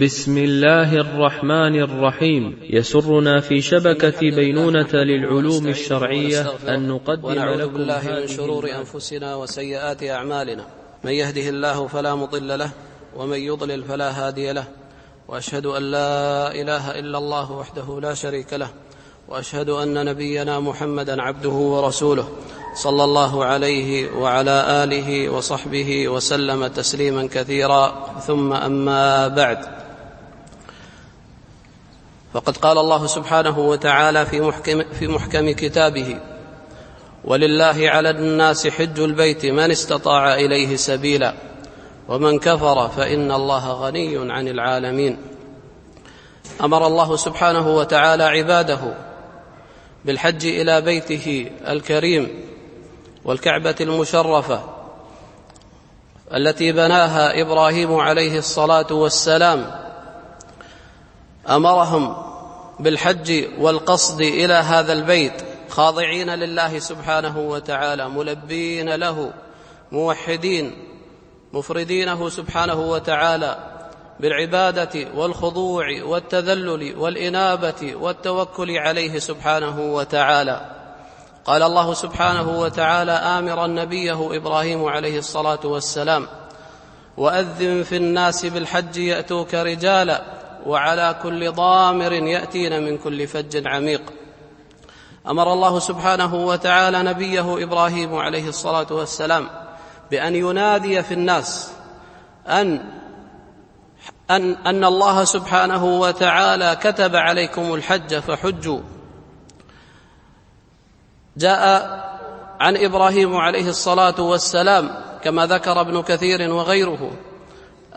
بسم الله الرحمن الرحيم يسرنا في شبكة بينونة للعلوم الشرعية أن نقدم لكم بالله من شرور أنفسنا وسيئات أعمالنا. من يهده الله فلا مضل له ومن يضلل فلا هادي له. وأشهد أن لا إله إلا الله وحده لا شريك له. وأشهد أن نبينا محمدا عبده ورسوله. صلى الله عليه وعلى آله وصحبه وسلم تسليما كثيرا. ثم أما بعد. فقد قال الله سبحانه وتعالى في محكم, في محكم كتابه ولله على الناس حج البيت من استطاع إليه سبيلا ومن كفر فإن الله غني عن العالمين. أمر الله سبحانه وتعالى عباده بالحج إلى بيته الكريم والكعبة المشرفة التي بناها إبراهيم عليه الصلاة والسلام. أمرهم بالحج والقصد إلى هذا البيت خاضعين لله سبحانه وتعالى ملبين له موحدين مفردينه سبحانه وتعالى بالعبادة والخضوع والتذلل والإنابة والتوكل عليه سبحانه وتعالى. قال الله سبحانه وتعالى آمرا نبيه إبراهيم عليه الصلاة والسلام وأذن في الناس بالحج يأتوك رجالا وعلى كل ضامر يأتين من كل فج عميق. أمر الله سبحانه وتعالى نبيه إبراهيم عليه الصلاة والسلام بأن ينادي في الناس أن أن أن الله سبحانه وتعالى كتب عليكم الحج فحجوا. جاء عن إبراهيم عليه الصلاة والسلام كما ذكر ابن كثير وغيره.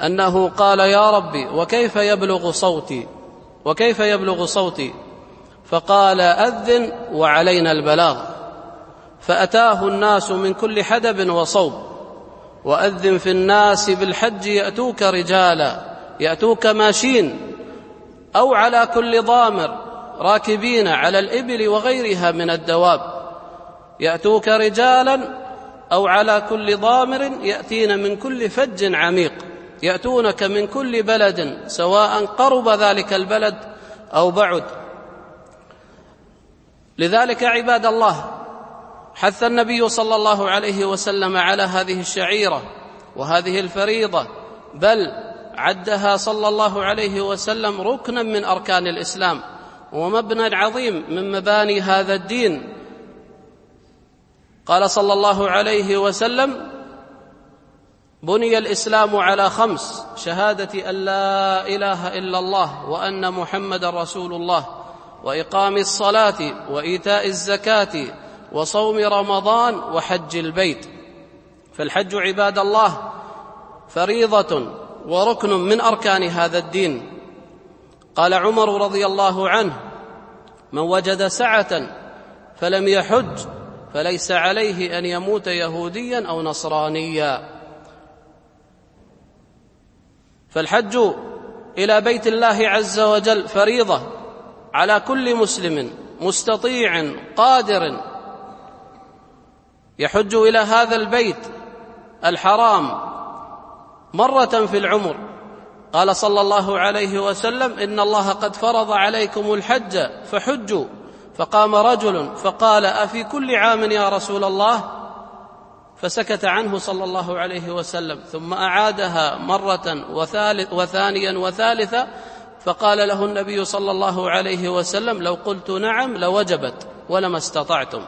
أنه قال يا ربي وكيف يبلغ صوتي؟ وكيف يبلغ صوتي؟ فقال أذن وعلينا البلاغ. فأتاه الناس من كل حدب وصوب. وأذن في الناس بالحج يأتوك رجالا يأتوك ماشين أو على كل ضامر راكبين على الإبل وغيرها من الدواب. يأتوك رجالا أو على كل ضامر يأتين من كل فج عميق. يأتونك من كل بلد سواء قرب ذلك البلد أو بعد. لذلك عباد الله حث النبي صلى الله عليه وسلم على هذه الشعيرة وهذه الفريضة بل عدها صلى الله عليه وسلم ركنا من أركان الإسلام ومبنى عظيم من مباني هذا الدين. قال صلى الله عليه وسلم بني الإسلام على خمس شهادة أن لا إله إلا الله وأن محمدا رسول الله وإقام الصلاة وإيتاء الزكاة وصوم رمضان وحج البيت. فالحج عباد الله فريضة وركن من أركان هذا الدين. قال عمر رضي الله عنه من وجد سعة فلم يحج فليس عليه أن يموت يهوديا أو نصرانيا. فالحج إلى بيت الله عز وجل فريضة على كل مسلم مستطيع قادر. يحج إلى هذا البيت الحرام مرة في العمر. قال صلى الله عليه وسلم إن الله قد فرض عليكم الحج فحجوا. فقام رجل فقال أفي كل عام يا رسول الله؟ فسكت عنه صلى الله عليه وسلم ثم أعادها مرة وثالث وثانيا وثالثا فقال له النبي صلى الله عليه وسلم لو قلت نعم لوجبت ولما استطعتم.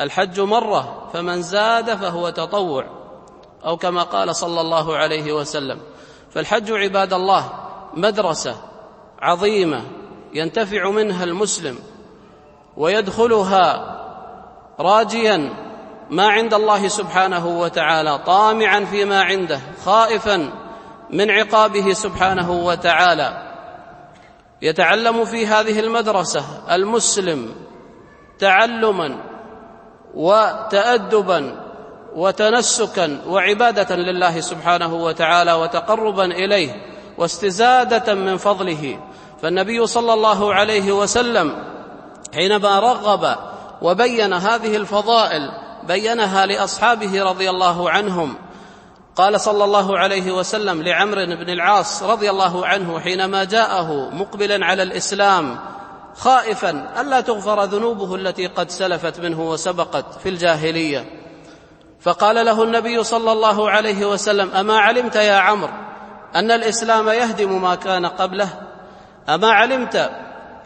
الحج مرة فمن زاد فهو تطوع أو كما قال صلى الله عليه وسلم. فالحج عباد الله مدرسة عظيمة ينتفع منها المسلم ويدخلها راجيا ما عند الله سبحانه وتعالى طامعا فيما عنده خائفا من عقابه سبحانه وتعالى. يتعلم في هذه المدرسة المسلم تعلما وتادبا وتنسكا وعبادة لله سبحانه وتعالى وتقربا إليه واستزادة من فضله. فالنبي صلى الله عليه وسلم حينما رغب وبين هذه الفضائل بينها لأصحابه رضي الله عنهم. قال صلى الله عليه وسلم لعمرو بن العاص رضي الله عنه حينما جاءه مقبلا على الإسلام خائفا الا تغفر ذنوبه التي قد سلفت منه وسبقت في الجاهلية. فقال له النبي صلى الله عليه وسلم أما علمت يا عمرو أن الإسلام يهدم ما كان قبله؟ أما علمت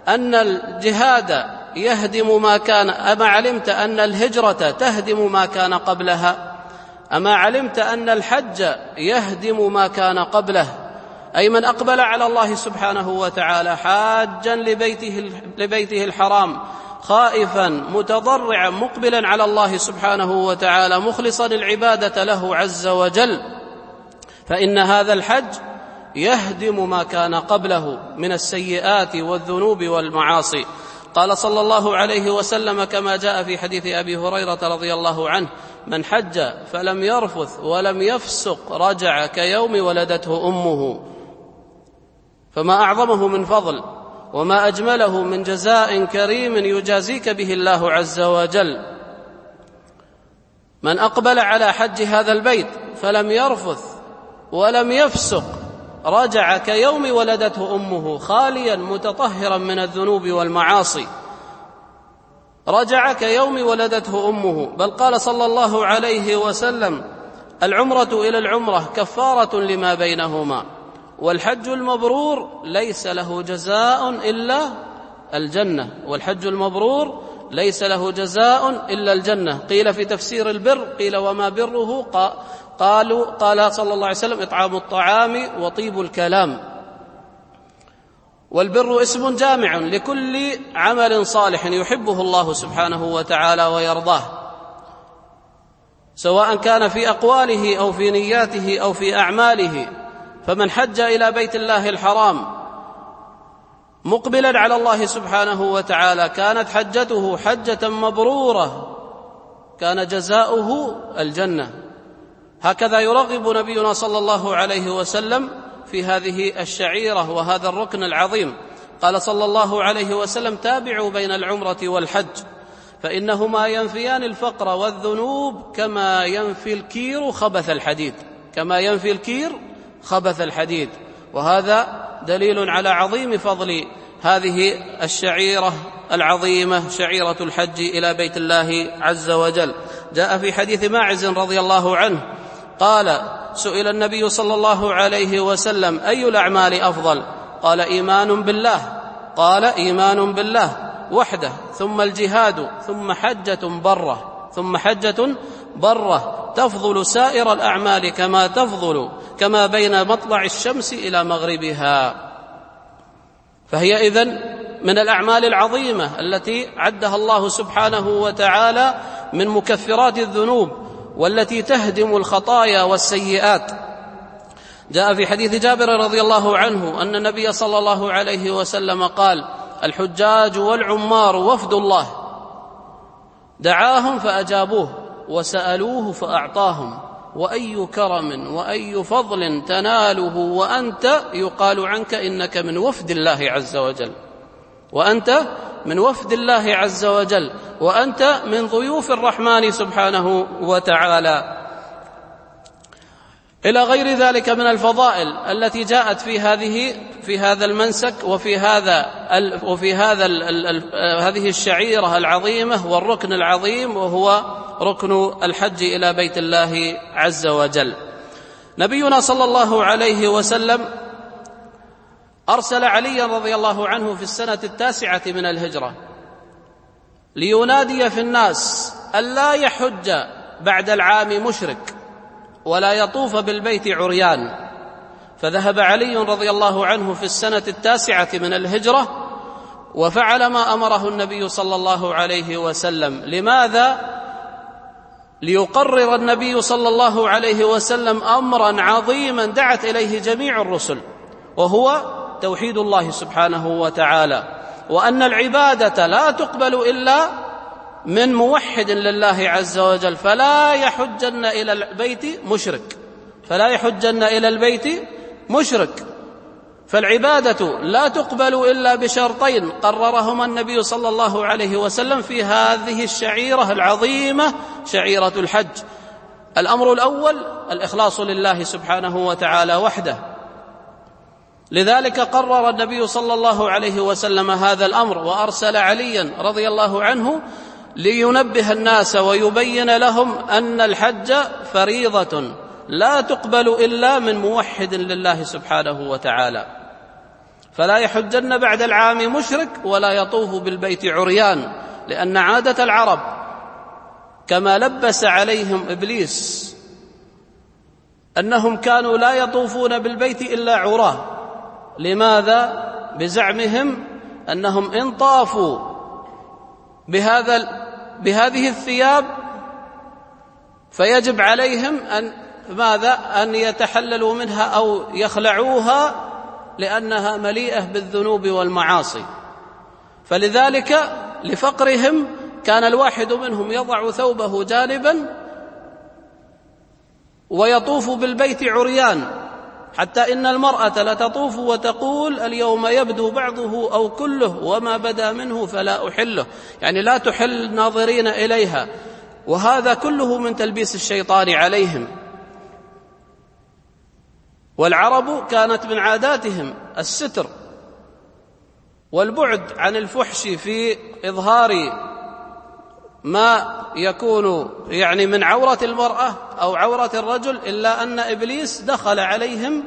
أن الجهاد يهدم ما كان أما علمت أن الهجرة تهدم ما كان قبلها؟ أما علمت أن الحج يهدم ما كان قبله؟ أي من أقبل على الله سبحانه وتعالى حاجا لبيته لبيته الحرام خائفا متضرعا مقبلا على الله سبحانه وتعالى مخلصا العبادة له عز وجل. فإن هذا الحج يهدم ما كان قبله من السيئات والذنوب والمعاصي. قال صلى الله عليه وسلم كما جاء في حديث أبي هريرة رضي الله عنه من حج فلم يرفث ولم يفسق رجع كيوم ولدته أمه. فما أعظمه من فضل وما أجمله من جزاء كريم يجازيك به الله عز وجل. من أقبل على حج هذا البيت فلم يرفث ولم يفسق رجع كيوم ولدته أمه خاليا متطهرا من الذنوب والمعاصي. رجع كيوم ولدته أمه. بل قال صلى الله عليه وسلم العمرة إلى العمرة كفارة لما بينهما والحج المبرور ليس له جزاء إلا الجنة والحج المبرور ليس له جزاء إلا الجنة. قيل في تفسير البر قيل وما بره؟ قالوا قال صلى الله عليه وسلم إطعام الطعام وطيب الكلام. والبر اسم جامع لكل عمل صالح يحبه الله سبحانه وتعالى ويرضاه. سواء كان في أقواله أو في نياته أو في أعماله فمن حج إلى بيت الله الحرام مقبلا على الله سبحانه وتعالى. كانت حجته حجة مبرورة. كان جزاؤه الجنة. هكذا يرغب نبينا صلى الله عليه وسلم في هذه الشعيرة وهذا الركن العظيم. قال صلى الله عليه وسلم تابعوا بين العمرة والحج فإنهما ينفيان الفقر والذنوب كما ينفي الكير خبث الحديد. كما ينفي الكير خبث الحديد. وهذا دليل على عظيم فضل هذه الشعيرة العظيمة شعيرة الحج إلى بيت الله عز وجل. جاء في حديث ماعز رضي الله عنه قال سئل النبي صلى الله عليه وسلم أي الأعمال أفضل؟ قال إيمان بالله. قال إيمان بالله وحده. ثم الجهاد ثم حجة برة ثم حجة برة. تفضل سائر الأعمال كما تفضل. كما بين مطلع الشمس إلى مغربها. فهي إذن من الأعمال العظيمة التي عدها الله سبحانه وتعالى من مكفرات الذنوب والتي تهدم الخطايا والسيئات. جاء في حديث جابر رضي الله عنه أن النبي صلى الله عليه وسلم قال الحجاج والعمار وفد الله. دعاهم فأجابوه وسألوه فأعطاهم. وأي كرم وأي فضل تناله وأنت يقال عنك إنك من وفد الله عز وجل. وأنت من وفد الله عز وجل. وأنت من ضيوف الرحمن سبحانه وتعالى. إلى غير ذلك من الفضائل التي جاءت في هذه في هذا المنسك وفي هذا وفي هذا هذه الشعيرة العظيمة والركن العظيم وهو ركن الحج إلى بيت الله عز وجل. نبينا صلى الله عليه وسلم أرسل عليا رضي الله عنه في السنة التاسعة من الهجرة لينادي في الناس الا يحج بعد العام مشرك ولا يطوف بالبيت عريان. فذهب علي رضي الله عنه في السنة التاسعة من الهجرة وفعل ما أمره النبي صلى الله عليه وسلم. لماذا؟ ليقرر النبي صلى الله عليه وسلم أمرا عظيما دعت إليه جميع الرسل وهو توحيد الله سبحانه وتعالى وأن العبادة لا تقبل إلا من موحد لله عز وجل فلا يحجن إلى البيت مشرك فلا يحجن إلى البيت مشرك. فالعبادة لا تقبل إلا بشرطين قررهما النبي صلى الله عليه وسلم في هذه الشعيرة العظيمة شعيرة الحج. الأمر الأول الإخلاص لله سبحانه وتعالى وحده. لذلك قرر النبي صلى الله عليه وسلم هذا الأمر وأرسل عليا رضي الله عنه لينبه الناس ويبين لهم أن الحج فريضة. لا تقبل إلا من موحد لله سبحانه وتعالى. فلا يحجن بعد العام مشرك ولا يطوف بالبيت عريان لأن عادة العرب كما لبس عليهم إبليس أنهم كانوا لا يطوفون بالبيت إلا عراه. لماذا؟ بزعمهم أنهم إن طافوا بهذا بهذه الثياب فيجب عليهم أن ماذا؟ أن يتحللوا منها أو يخلعوها لأنها مليئة بالذنوب والمعاصي. فلذلك لفقرهم كان الواحد منهم يضع ثوبه جانبا ويطوف بالبيت عريان حتى إن المرأة لتطوف وتقول اليوم يبدو بعضه أو كله وما بدا منه فلا أحله. يعني لا تحل الناظرين إليها. وهذا كله من تلبيس الشيطان عليهم. والعرب كانت من عاداتهم الستر والبعد عن الفحش في إظهار ما يكون يعني من عورة المرأة أو عورة الرجل إلا أن إبليس دخل عليهم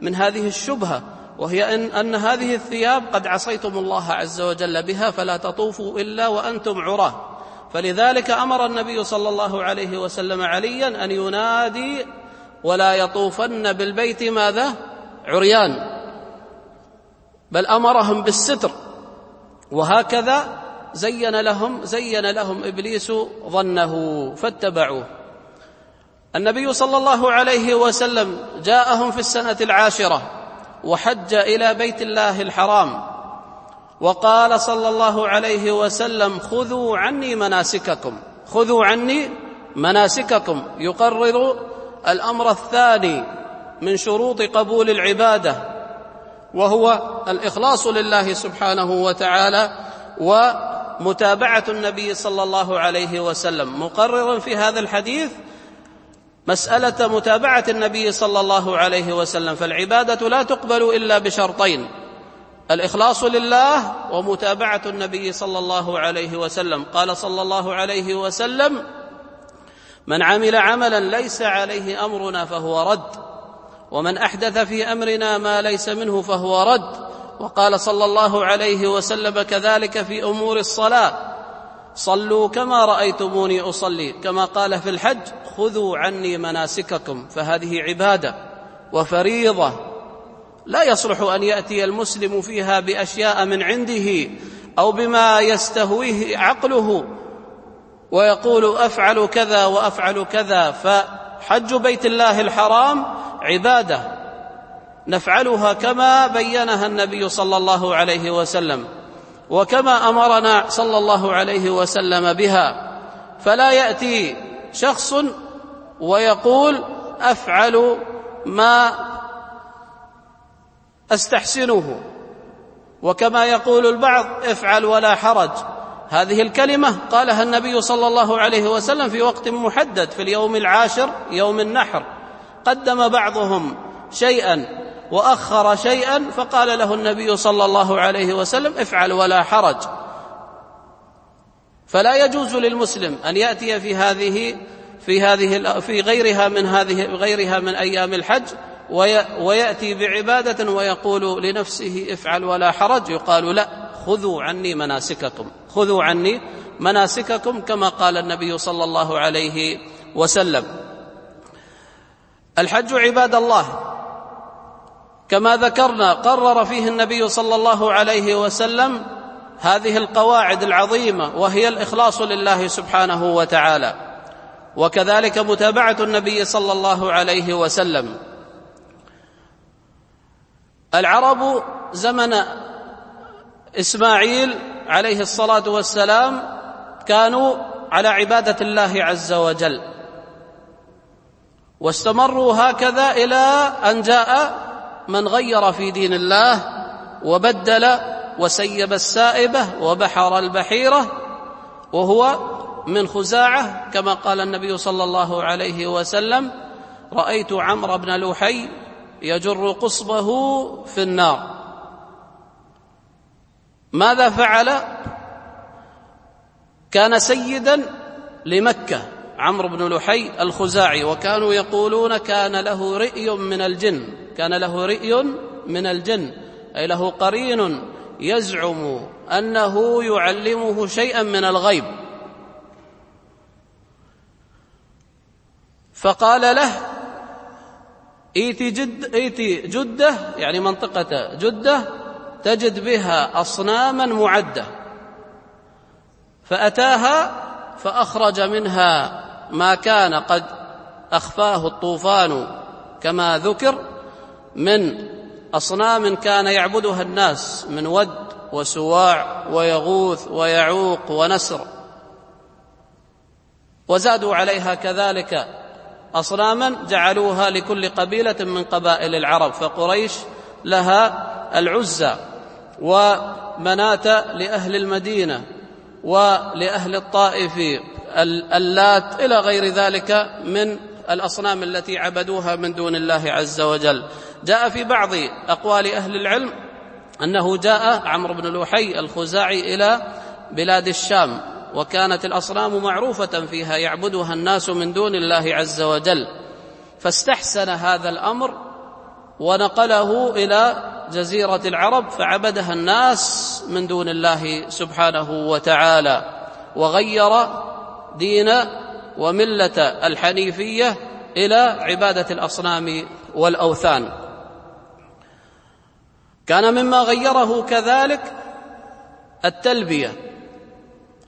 من هذه الشبهة وهي ان أن هذه الثياب قد عصيتم الله عز وجل بها فلا تطوفوا إلا وأنتم عراه. فلذلك أمر النبي صلى الله عليه وسلم عليا أن ينادي ولا يطوفن بالبيت ماذا؟ عريان. بل أمرهم بالستر. وهكذا زين لهم زين لهم إبليس ظنه فاتبعوه. النبي صلى الله عليه وسلم جاءهم في السنة العاشرة وحج إلى بيت الله الحرام. وقال صلى الله عليه وسلم خذوا عني مناسككم. خذوا عني مناسككم. يقرر الأمر الثاني من شروط قبول العبادة وهو الإخلاص لله سبحانه وتعالى ومتابعة النبي صلى الله عليه وسلم. مقررا في هذا الحديث مسألة متابعة النبي صلى الله عليه وسلم فالعبادة لا تقبل إلا بشرطين الإخلاص لله ومتابعة النبي صلى الله عليه وسلم. قال صلى الله عليه وسلم من عمل عملا ليس عليه أمرنا فهو رد ومن أحدث في أمرنا ما ليس منه فهو رد. وقال صلى الله عليه وسلم كذلك في أمور الصلاة صلوا كما رأيتموني أصلي كما قال في الحج خذوا عني مناسككم فهذه عبادة وفريضة. لا يصلح أن يأتي المسلم فيها بأشياء من عنده أو بما يستهويه عقله ويقول أفعل كذا وأفعل كذا فحج بيت الله الحرام عبادة. نفعلها كما بينها النبي صلى الله عليه وسلم وكما أمرنا صلى الله عليه وسلم بها. فلا يأتي شخص ويقول أفعل ما أستحسنه. وكما يقول البعض افعل ولا حرج. هذه الكلمة قالها النبي صلى الله عليه وسلم في وقت محدد في اليوم العاشر يوم النحر. قدم بعضهم شيئا وأخر شيئا فقال له النبي صلى الله عليه وسلم افعل ولا حرج. فلا يجوز للمسلم أن يأتي في هذه في هذه في غيرها من هذه غيرها من أيام الحج ويأتي بعبادة ويقول لنفسه افعل ولا حرج. يقال لا خذوا عني مناسككم. خذوا عني مناسككم كما قال النبي صلى الله عليه وسلم. الحج عباد الله كما ذكرنا قرر فيه النبي صلى الله عليه وسلم هذه القواعد العظيمة وهي الإخلاص لله سبحانه وتعالى. وكذلك متابعة النبي صلى الله عليه وسلم. العرب زمن إسماعيل عليه الصلاة والسلام كانوا على عبادة الله عز وجل. واستمروا هكذا إلى أن جاء من غير في دين الله وبدل وسيب السائبة وبحر البحيرة وهو من خزاعة كما قال النبي صلى الله عليه وسلم رأيت عمرو بن لحي يجر قصبه في النار. ماذا فعل؟ كان سيدا لمكة عمرو بن لحي الخزاعي وكانوا يقولون كان له رئي من الجن كان له رئي من الجن أي له قرين يزعم أنه يعلمه شيئا من الغيب. فقال له ائت جد ائت جدة يعني منطقة جدة تجد بها أصناما معدة. فأتاها فأخرج منها ما كان قد أخفاه الطوفان كما ذكر من أصنام كان يعبدها الناس من ود وسواع ويغوث ويعوق ونسر. وزادوا عليها كذلك أصناما جعلوها لكل قبيلة من قبائل العرب فقريش لها العزى. ومناة لأهل المدينة ولأهل الطائف اللات إلى غير ذلك من الأصنام التي عبدوها من دون الله عز وجل. جاء في بعض أقوال أهل العلم أنه جاء عمرو بن لوحي الخزاعي إلى بلاد الشام وكانت الأصنام معروفة فيها يعبدها الناس من دون الله عز وجل. فاستحسن هذا الأمر ونقله إلى جزيرة العرب فعبدها الناس من دون الله سبحانه وتعالى وغير دين وملة الحنيفية إلى عبادة الأصنام والأوثان. كان مما غيره كذلك التلبية.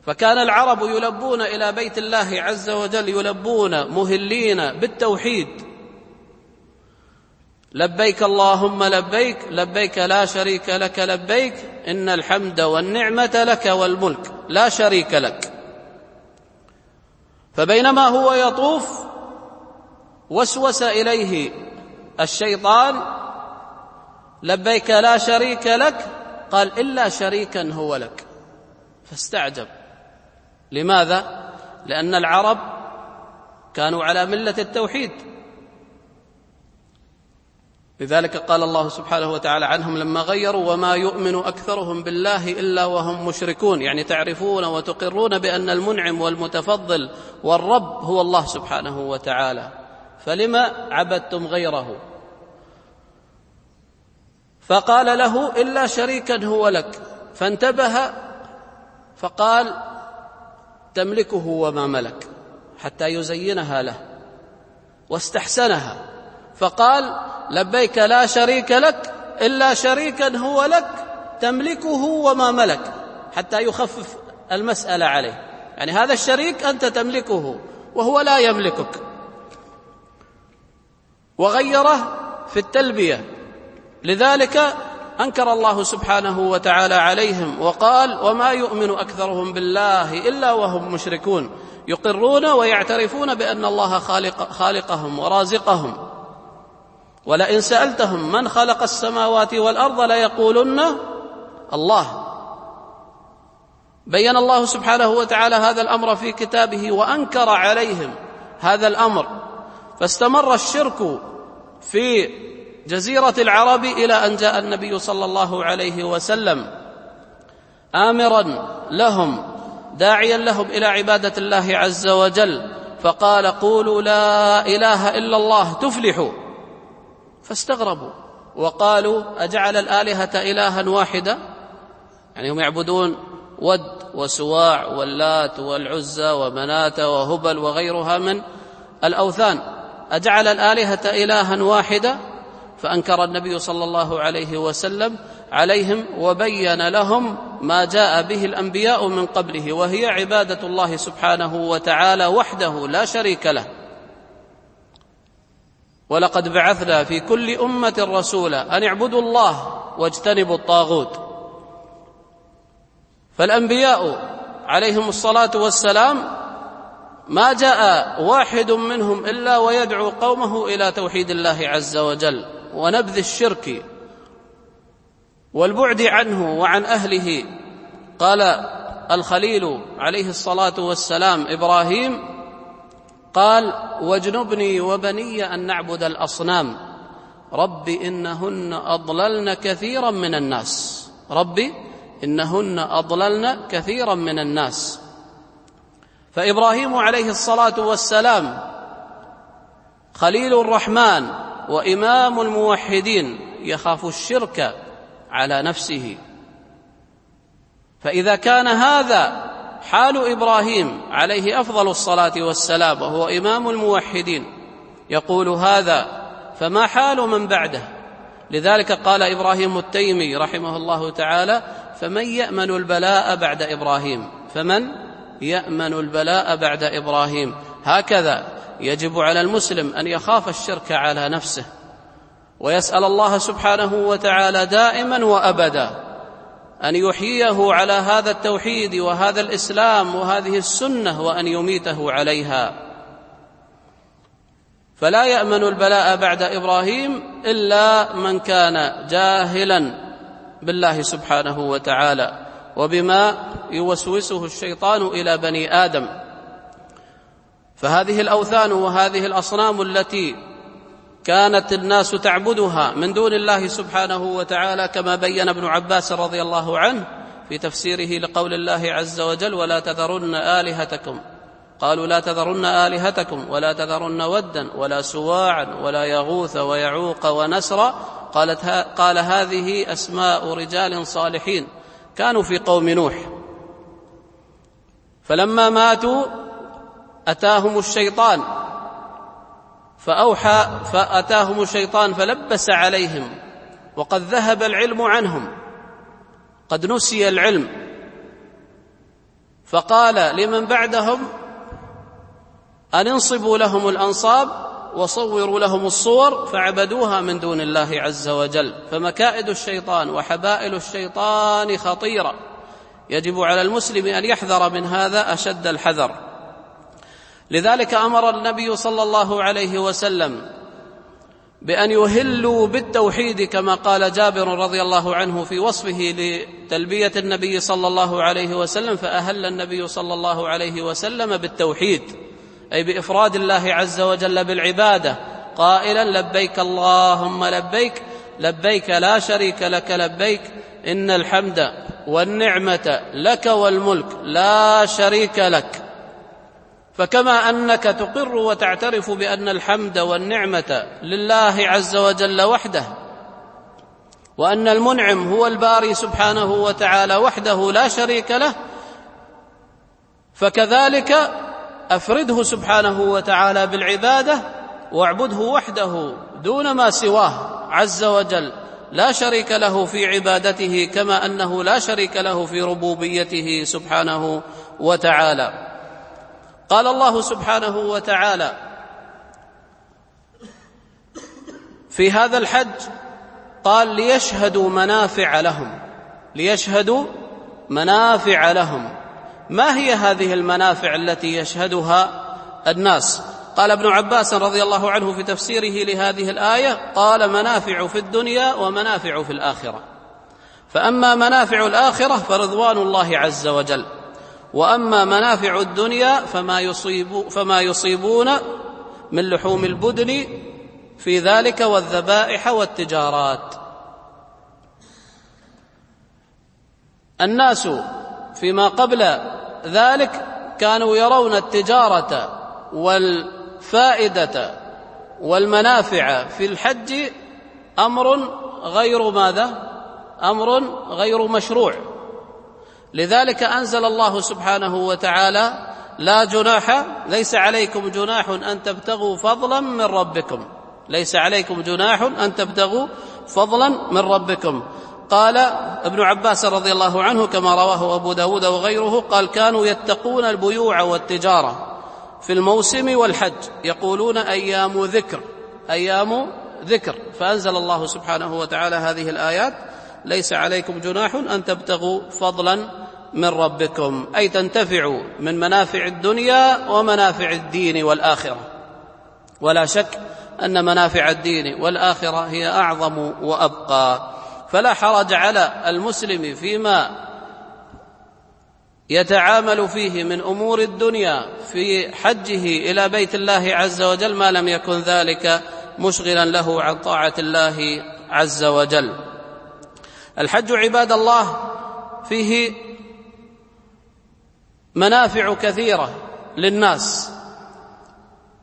فكان العرب يلبون إلى بيت الله عز وجل يلبون مهلين بالتوحيد. لبيك اللهم لبيك لبيك لا شريك لك لبيك إن الحمد والنعمة لك والملك لا شريك لك. فبينما هو يطوف وسوس إليه الشيطان لبيك لا شريك لك قال إلا شريكا هو لك. فاستعجب. لماذا؟ لأن العرب كانوا على ملة التوحيد. لذلك قال الله سبحانه وتعالى عنهم لما غيروا وما يؤمن أكثرهم بالله إلا وهم مشركون يعني تعرفون وتقرون بأن المنعم والمتفضل والرب هو الله سبحانه وتعالى. فلما عبدتم غيره؟ فقال له إلا شريكا هو لك. فانتبه فقال تملكه وما ملك حتى يزينها له واستحسنها. فقال لبيك لا شريك لك إلا شريكا هو لك تملكه وما ملك. حتى يخفف المسألة عليه. يعني هذا الشريك أنت تملكه وهو لا يملكك. وغيره في التلبية. لذلك أنكر الله سبحانه وتعالى عليهم وقال وما يؤمن أكثرهم بالله إلا وهم مشركون. يقرون ويعترفون بأن الله خالق خالقهم ورازقهم. ولئن سألتهم من خلق السماوات والأرض ليقولن الله. بين الله سبحانه وتعالى هذا الأمر في كتابه وأنكر عليهم هذا الأمر. فاستمر الشرك في جزيرة العرب إلى أن جاء النبي صلى الله عليه وسلم آمرا لهم داعيا لهم إلى عبادة الله عز وجل فقال قولوا لا إله إلا الله تفلحوا. فاستغربوا وقالوا أجعل الآلهة إلها واحدا يعني هم يعبدون ود وسواع واللات والعزى ومناة وهبل وغيرها من الأوثان. أجعل الآلهة إلها واحدا فأنكر النبي صلى الله عليه وسلم عليهم وبين لهم ما جاء به الأنبياء من قبله وهي عبادة الله سبحانه وتعالى وحده لا شريك له. ولقد بعثنا في كل أمة رسولا أن اعبدوا الله واجتنبوا الطاغوت. فالأنبياء عليهم الصلاة والسلام ما جاء واحد منهم إلا ويدعو قومه إلى توحيد الله عز وجل ونبذ الشرك والبعد عنه وعن أهله. قال الخليل عليه الصلاة والسلام إبراهيم قال واجنبني وبني أن نعبد الأصنام. رب إنهن أضللن كثيرا من الناس. رب إنهن أضللن كثيرا من الناس. فإبراهيم عليه الصلاة والسلام خليل الرحمن وإمام الموحدين يخاف الشرك على نفسه. فإذا كان هذا حال إبراهيم عليه أفضل الصلاة والسلام وهو إمام الموحدين. يقول هذا فما حال من بعده؟ لذلك قال إبراهيم التيمي رحمه الله تعالى فمن يأمن البلاء بعد إبراهيم؟ فمن يأمن البلاء بعد إبراهيم؟ هكذا يجب على المسلم أن يخاف الشرك على نفسه ويسأل الله سبحانه وتعالى دائما وابدا. أن يحييه على هذا التوحيد وهذا الإسلام وهذه السنة وأن يميته عليها. فلا يأمن البلاء بعد إبراهيم إلا من كان جاهلا بالله سبحانه وتعالى وبما يوسوسه الشيطان إلى بني آدم. فهذه الأوثان وهذه الأصنام التي كانت الناس تعبدها من دون الله سبحانه وتعالى كما بين ابن عباس رضي الله عنه في تفسيره لقول الله عز وجل ولا تذرن آلهتكم. قالوا لا تذرن آلهتكم ولا تذرن ودا ولا سواعا ولا يغوث ويعوق ونسرا قالت قال هذه أسماء رجال صالحين كانوا في قوم نوح. فلما ماتوا أتاهم الشيطان فأوحى فأتاهم الشيطان فلبس عليهم وقد ذهب العلم عنهم. قد نسي العلم. فقال لمن بعدهم؟ أن انصبوا لهم الأنصاب وصوروا لهم الصور فعبدوها من دون الله عز وجل. فمكائد الشيطان وحبائل الشيطان خطيرة. يجب على المسلم أن يحذر من هذا أشد الحذر. لذلك أمر النبي صلى الله عليه وسلم بأن يهلوا بالتوحيد كما قال جابر رضي الله عنه في وصفه لتلبية النبي صلى الله عليه وسلم فأهل النبي صلى الله عليه وسلم بالتوحيد أي بإفراد الله عز وجل بالعبادة قائلا لبيك اللهم لبيك لبيك لا شريك لك لبيك إن الحمد والنعمة لك والملك لا شريك لك. فكما أنك تقر وتعترف بأن الحمد والنعمة لله عز وجل وحده وأن المنعم هو الباري سبحانه وتعالى وحده لا شريك له فكذلك أفرده سبحانه وتعالى بالعبادة واعبده وحده دون ما سواه عز وجل لا شريك له في عبادته كما أنه لا شريك له في ربوبيته سبحانه وتعالى. قال الله سبحانه وتعالى في هذا الحج قال ليشهدوا منافع لهم ليشهدوا منافع لهم. ما هي هذه المنافع التي يشهدها الناس؟ قال ابن عباس رضي الله عنه في تفسيره لهذه الآية قال منافع في الدنيا ومنافع في الآخرة. فأما منافع الآخرة فرضوان الله عز وجل. وأما منافع الدنيا فما يصيب فما يصيبون من لحوم البدن في ذلك والذبائح والتجارات. الناس فيما قبل ذلك كانوا يرون التجارة والفائدة والمنافع في الحج أمر غير ماذا؟ أمر غير مشروع. لذلك أنزل الله سبحانه وتعالى لا جناح ليس عليكم جناح أن تبتغوا فضلا من ربكم. ليس عليكم جناح أن تبتغوا فضلا من ربكم. قال ابن عباس رضي الله عنه كما رواه أبو داود وغيره قال كانوا يتقون البيوع والتجارة في الموسم والحج يقولون أيام ذكر أيام ذكر. فأنزل الله سبحانه وتعالى هذه الآيات ليس عليكم جناح أن تبتغوا فضلا من ربكم. أي تنتفعوا من منافع الدنيا ومنافع الدين والآخرة. ولا شك أن منافع الدين والآخرة هي أعظم وأبقى. فلا حرج على المسلم فيما يتعامل فيه من أمور الدنيا في حجه إلى بيت الله عز وجل ما لم يكن ذلك مشغلا له عن طاعة الله عز وجل. الحج عباد الله فيه منافع كثيرة للناس.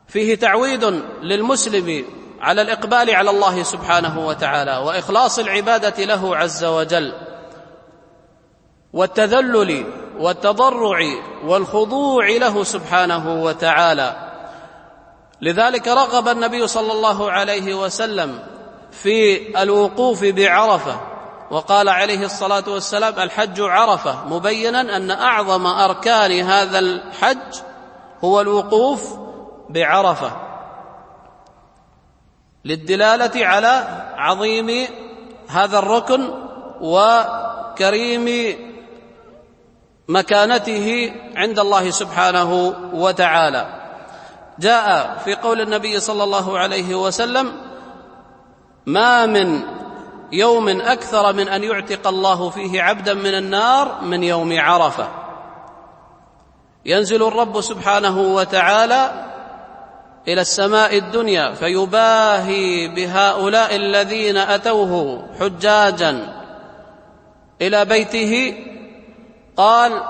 فيه تعويد للمسلم على الإقبال على الله سبحانه وتعالى وإخلاص العبادة له عز وجل والتذلل والتضرع والخضوع له سبحانه وتعالى. لذلك رغب النبي صلى الله عليه وسلم في الوقوف بعرفة وقال عليه الصلاة والسلام الحج عرفة مبينا أن أعظم أركان هذا الحج هو الوقوف بعرفة للدلالة على عظيم هذا الركن وكريم مكانته عند الله سبحانه وتعالى. جاء في قول النبي صلى الله عليه وسلم ما من يوم أكثر من أن يعتق الله فيه عبدا من النار من يوم عرفة. ينزل الرب سبحانه وتعالى إلى السماء الدنيا فيباهي بهؤلاء الذين أتوه حجاجا إلى بيته. قال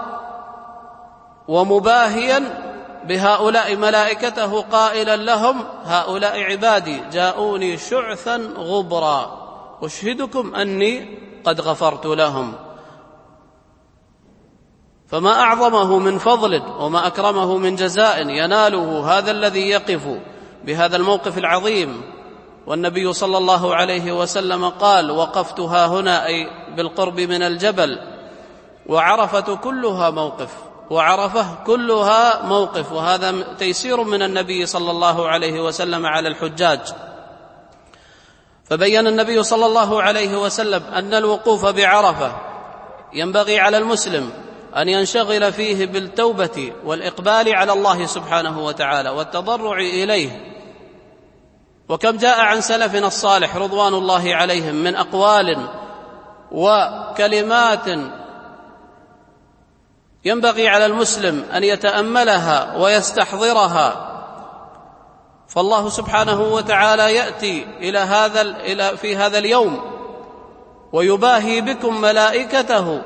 ومباهيا بهؤلاء ملائكته قائلا لهم هؤلاء عبادي جاءوني شعثا غبرا. أشهدكم أني قد غفرت لهم. فما أعظمه من فضل وما أكرمه من جزاء يناله هذا الذي يقف بهذا الموقف العظيم. والنبي صلى الله عليه وسلم قال وقفت ها هنا أي بالقرب من الجبل وعرفة كلها موقف وعرفة كلها موقف وهذا تيسير من النبي صلى الله عليه وسلم على الحجاج. فبين النبي صلى الله عليه وسلم أن الوقوف بعرفة ينبغي على المسلم أن ينشغل فيه بالتوبة والإقبال على الله سبحانه وتعالى والتضرع إليه. وكم جاء عن سلفنا الصالح رضوان الله عليهم من أقوال وكلمات ينبغي على المسلم أن يتأملها ويستحضرها فالله سبحانه وتعالى يأتي إلى هذا إلى في هذا اليوم ويباهي بكم ملائكته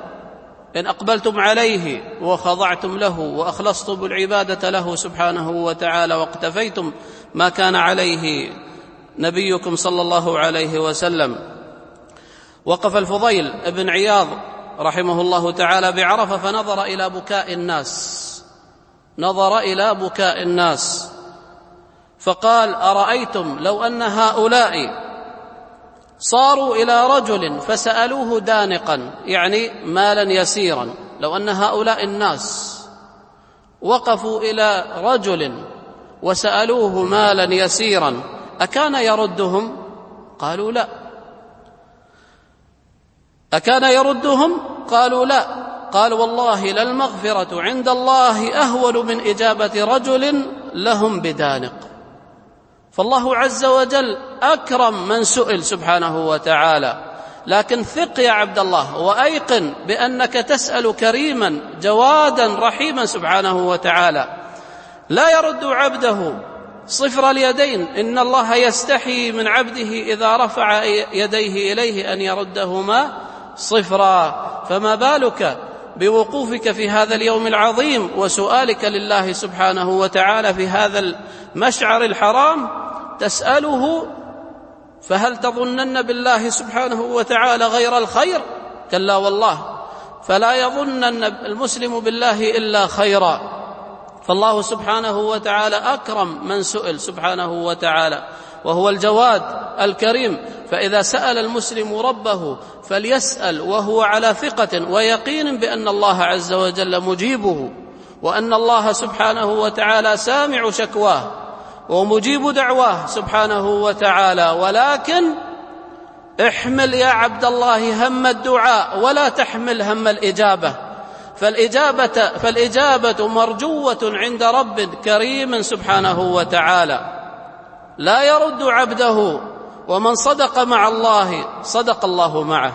إن أقبلتم عليه وخضعتم له وأخلصتم العبادة له سبحانه وتعالى واقتفيتم ما كان عليه نبيكم صلى الله عليه وسلم. وقف الفضيل بن عياض رحمه الله تعالى بعرفة فنظر إلى بكاء الناس. نظر إلى بكاء الناس. فقال أرأيتم لو أن هؤلاء صاروا إلى رجل فسألوه دانقا يعني مالا يسيرا لو أن هؤلاء الناس وقفوا إلى رجل وسألوه مالا يسيرا أكان يردهم؟ قالوا لا. أكان يردهم؟ قالوا لا. قال والله للمغفره عند الله اهون من إجابة رجل لهم بدانق. فالله عز وجل أكرم من سئل سبحانه وتعالى. لكن ثق يا عبد الله وأيقن بأنك تسأل كريما جوادا رحيما سبحانه وتعالى. لا يرد عبده صفر اليدين. إن الله يستحي من عبده إذا رفع يديه إليه أن يردهما صفرا. فما بالك بوقوفك في هذا اليوم العظيم وسؤالك لله سبحانه وتعالى في هذا المشعر الحرام تسأله فهل تظنن بالله سبحانه وتعالى غير الخير؟ كلا والله. فلا يظنن المسلم بالله إلا خيرا. فالله سبحانه وتعالى أكرم من سئل سبحانه وتعالى. وهو الجواد الكريم. فإذا سأل المسلم ربه فليسأل وهو على ثقة ويقين بأن الله عز وجل مجيبه وأن الله سبحانه وتعالى سامع شكواه ومجيب دعواه سبحانه وتعالى. ولكن احمل يا عبد الله هم الدعاء ولا تحمل هم الإجابة. فالإجابة فالإجابة مرجوة عند رب كريم سبحانه وتعالى. لا يرد عبده ومن صدق مع الله صدق الله معه.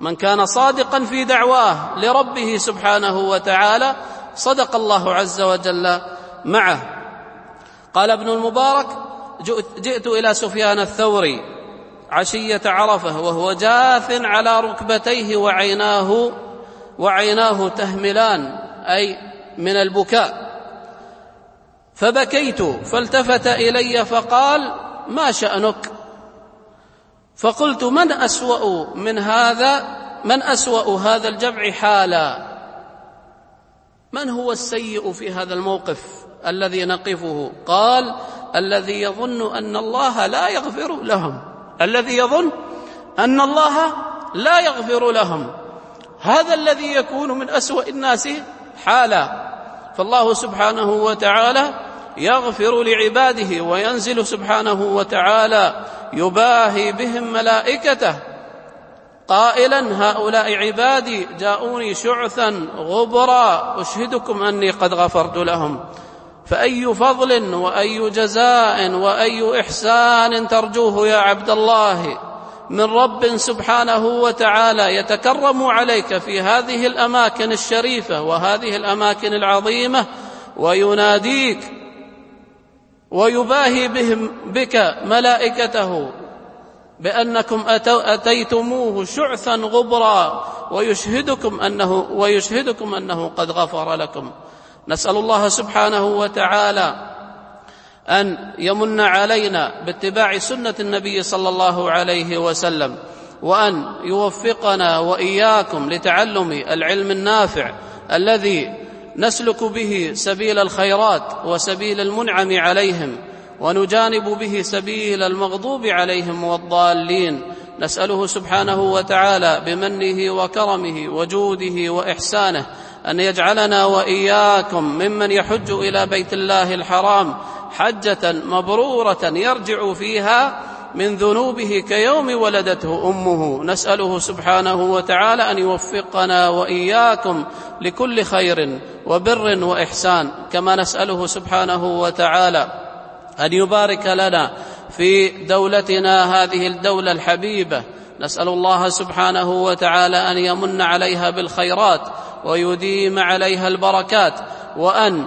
من كان صادقا في دعواه لربه سبحانه وتعالى صدق الله عز وجل معه. قال ابن المبارك جئت إلى سفيان الثوري عشية عرفة وهو جاث على ركبتيه وعيناه وعيناه تهملان أي من البكاء. فبكيت فالتفت إلي فقال ما شأنك؟ فقلت من أسوأ من هذا من أسوأ هذا الجمع حالا؟ من هو السيء في هذا الموقف الذي نقفه؟ قال الذي يظن أن الله لا يغفر لهم. الذي يظن أن الله لا يغفر لهم. هذا الذي يكون من أسوأ الناس حالا. فالله سبحانه وتعالى يغفر لعباده وينزل سبحانه وتعالى يباهي بهم ملائكته. قائلا هؤلاء عبادي جاءوني شعثا غبرا أشهدكم أني قد غفرت لهم. فأي فضل وأي جزاء وأي إحسان ترجوه يا عبد الله من رب سبحانه وتعالى يتكرم عليك في هذه الأماكن الشريفة وهذه الأماكن العظيمة ويناديك ويباهي بهم بك ملائكته بأنكم أتيتموه شعثا غبرا ويشهدكم انه ويشهدكم أنه قد غفر لكم. نسأل الله سبحانه وتعالى أن يمن علينا باتباع سنة النبي صلى الله عليه وسلم وأن يوفقنا وإياكم لتعلم العلم النافع الذي نسلك به سبيل الخيرات وسبيل المنعم عليهم ونجانب به سبيل المغضوب عليهم والضالين. نسأله سبحانه وتعالى بمنه وكرمه وجوده وإحسانه أن يجعلنا وإياكم ممن يحج إلى بيت الله الحرام حجة مبرورة يرجع فيها من ذنوبه كيوم ولدته أمه. نسأله سبحانه وتعالى أن يوفقنا وإياكم لكل خير وبر وإحسان كما نسأله سبحانه وتعالى أن يبارك لنا في دولتنا هذه الدولة الحبيبة. نسأل الله سبحانه وتعالى أن يمن عليها بالخيرات ويديم عليها البركات وأن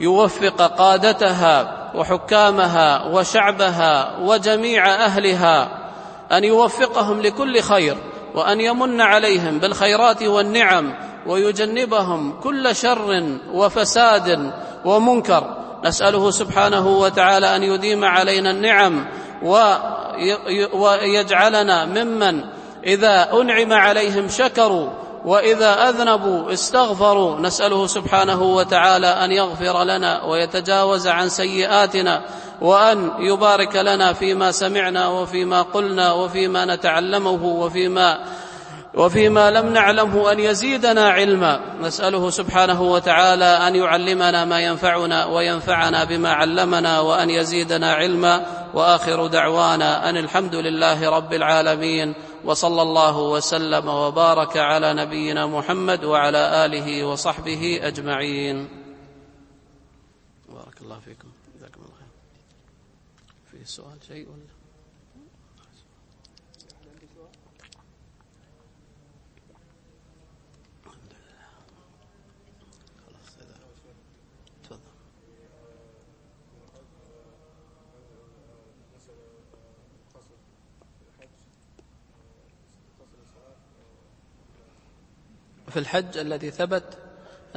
يوفق قادتها وحكامها وشعبها وجميع أهلها أن يوفقهم لكل خير وأن يمن عليهم بالخيرات والنعم ويجنبهم كل شر وفساد ومنكر. نسأله سبحانه وتعالى أن يديم علينا النعم ويجعلنا ممن إذا أنعم عليهم شكروا وإذا أذنبوا استغفروا. نسأله سبحانه وتعالى أن يغفر لنا ويتجاوز عن سيئاتنا وأن يبارك لنا فيما سمعنا وفيما قلنا وفيما نتعلمه وفيما وفيما لم نعلمه أن يزيدنا علما. نسأله سبحانه وتعالى أن يعلمنا ما ينفعنا وينفعنا بما علمنا وأن يزيدنا علما. وآخر دعوانا أن الحمد لله رب العالمين. وصلى الله وسلم وبارك على نبينا محمد وعلى آله وصحبه أجمعين. بارك الله فيكم. جزاكم الله خير. في سؤال شيء ولا؟ في الحج الذي ثبت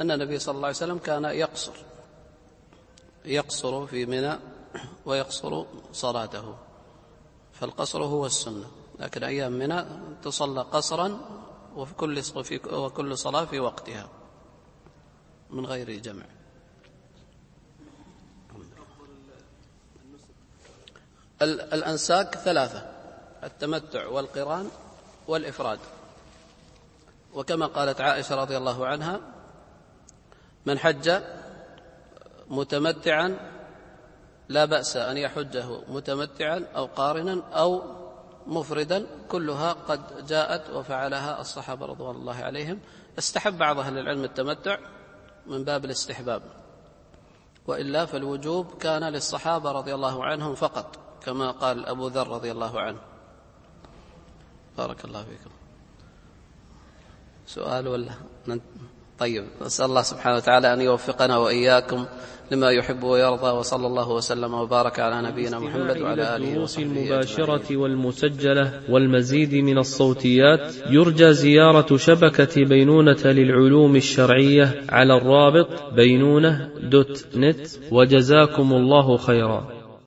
أن النبي صلى الله عليه وسلم كان يقصر يقصر في منى ويقصر صلاته. فالقصر هو السنة لكن أيام منى تصلى قصرا وفي كل وكل صلاة في وقتها من غير جمع. الأنساك ثلاثة التمتع والقران والإفراد. وكما قالت عائشة رضي الله عنها من حج متمتعا لا بأس أن يحجه متمتعا أو قارنا أو مفردا كلها قد جاءت وفعلها الصحابة رضوان الله عليهم. استحب بعض أهل العلم التمتع من باب الاستحباب وإلا فالوجوب كان للصحابة رضي الله عنهم فقط كما قال أبو ذر رضي الله عنه. بارك الله فيكم. سؤال ولا طيب نسأل الله سبحانه وتعالى أن يوفقنا وإياكم لما يحب ويرضى وصلى الله وسلم وبارك على نبينا محمد وعلى آله وصحبه المباشرة والمسجلة والمزيد من الصوتيات يرجى زيارة شبكة بينونة للعلوم الشرعية على الرابط بينونة دوت نت وجزاكم الله خيرا.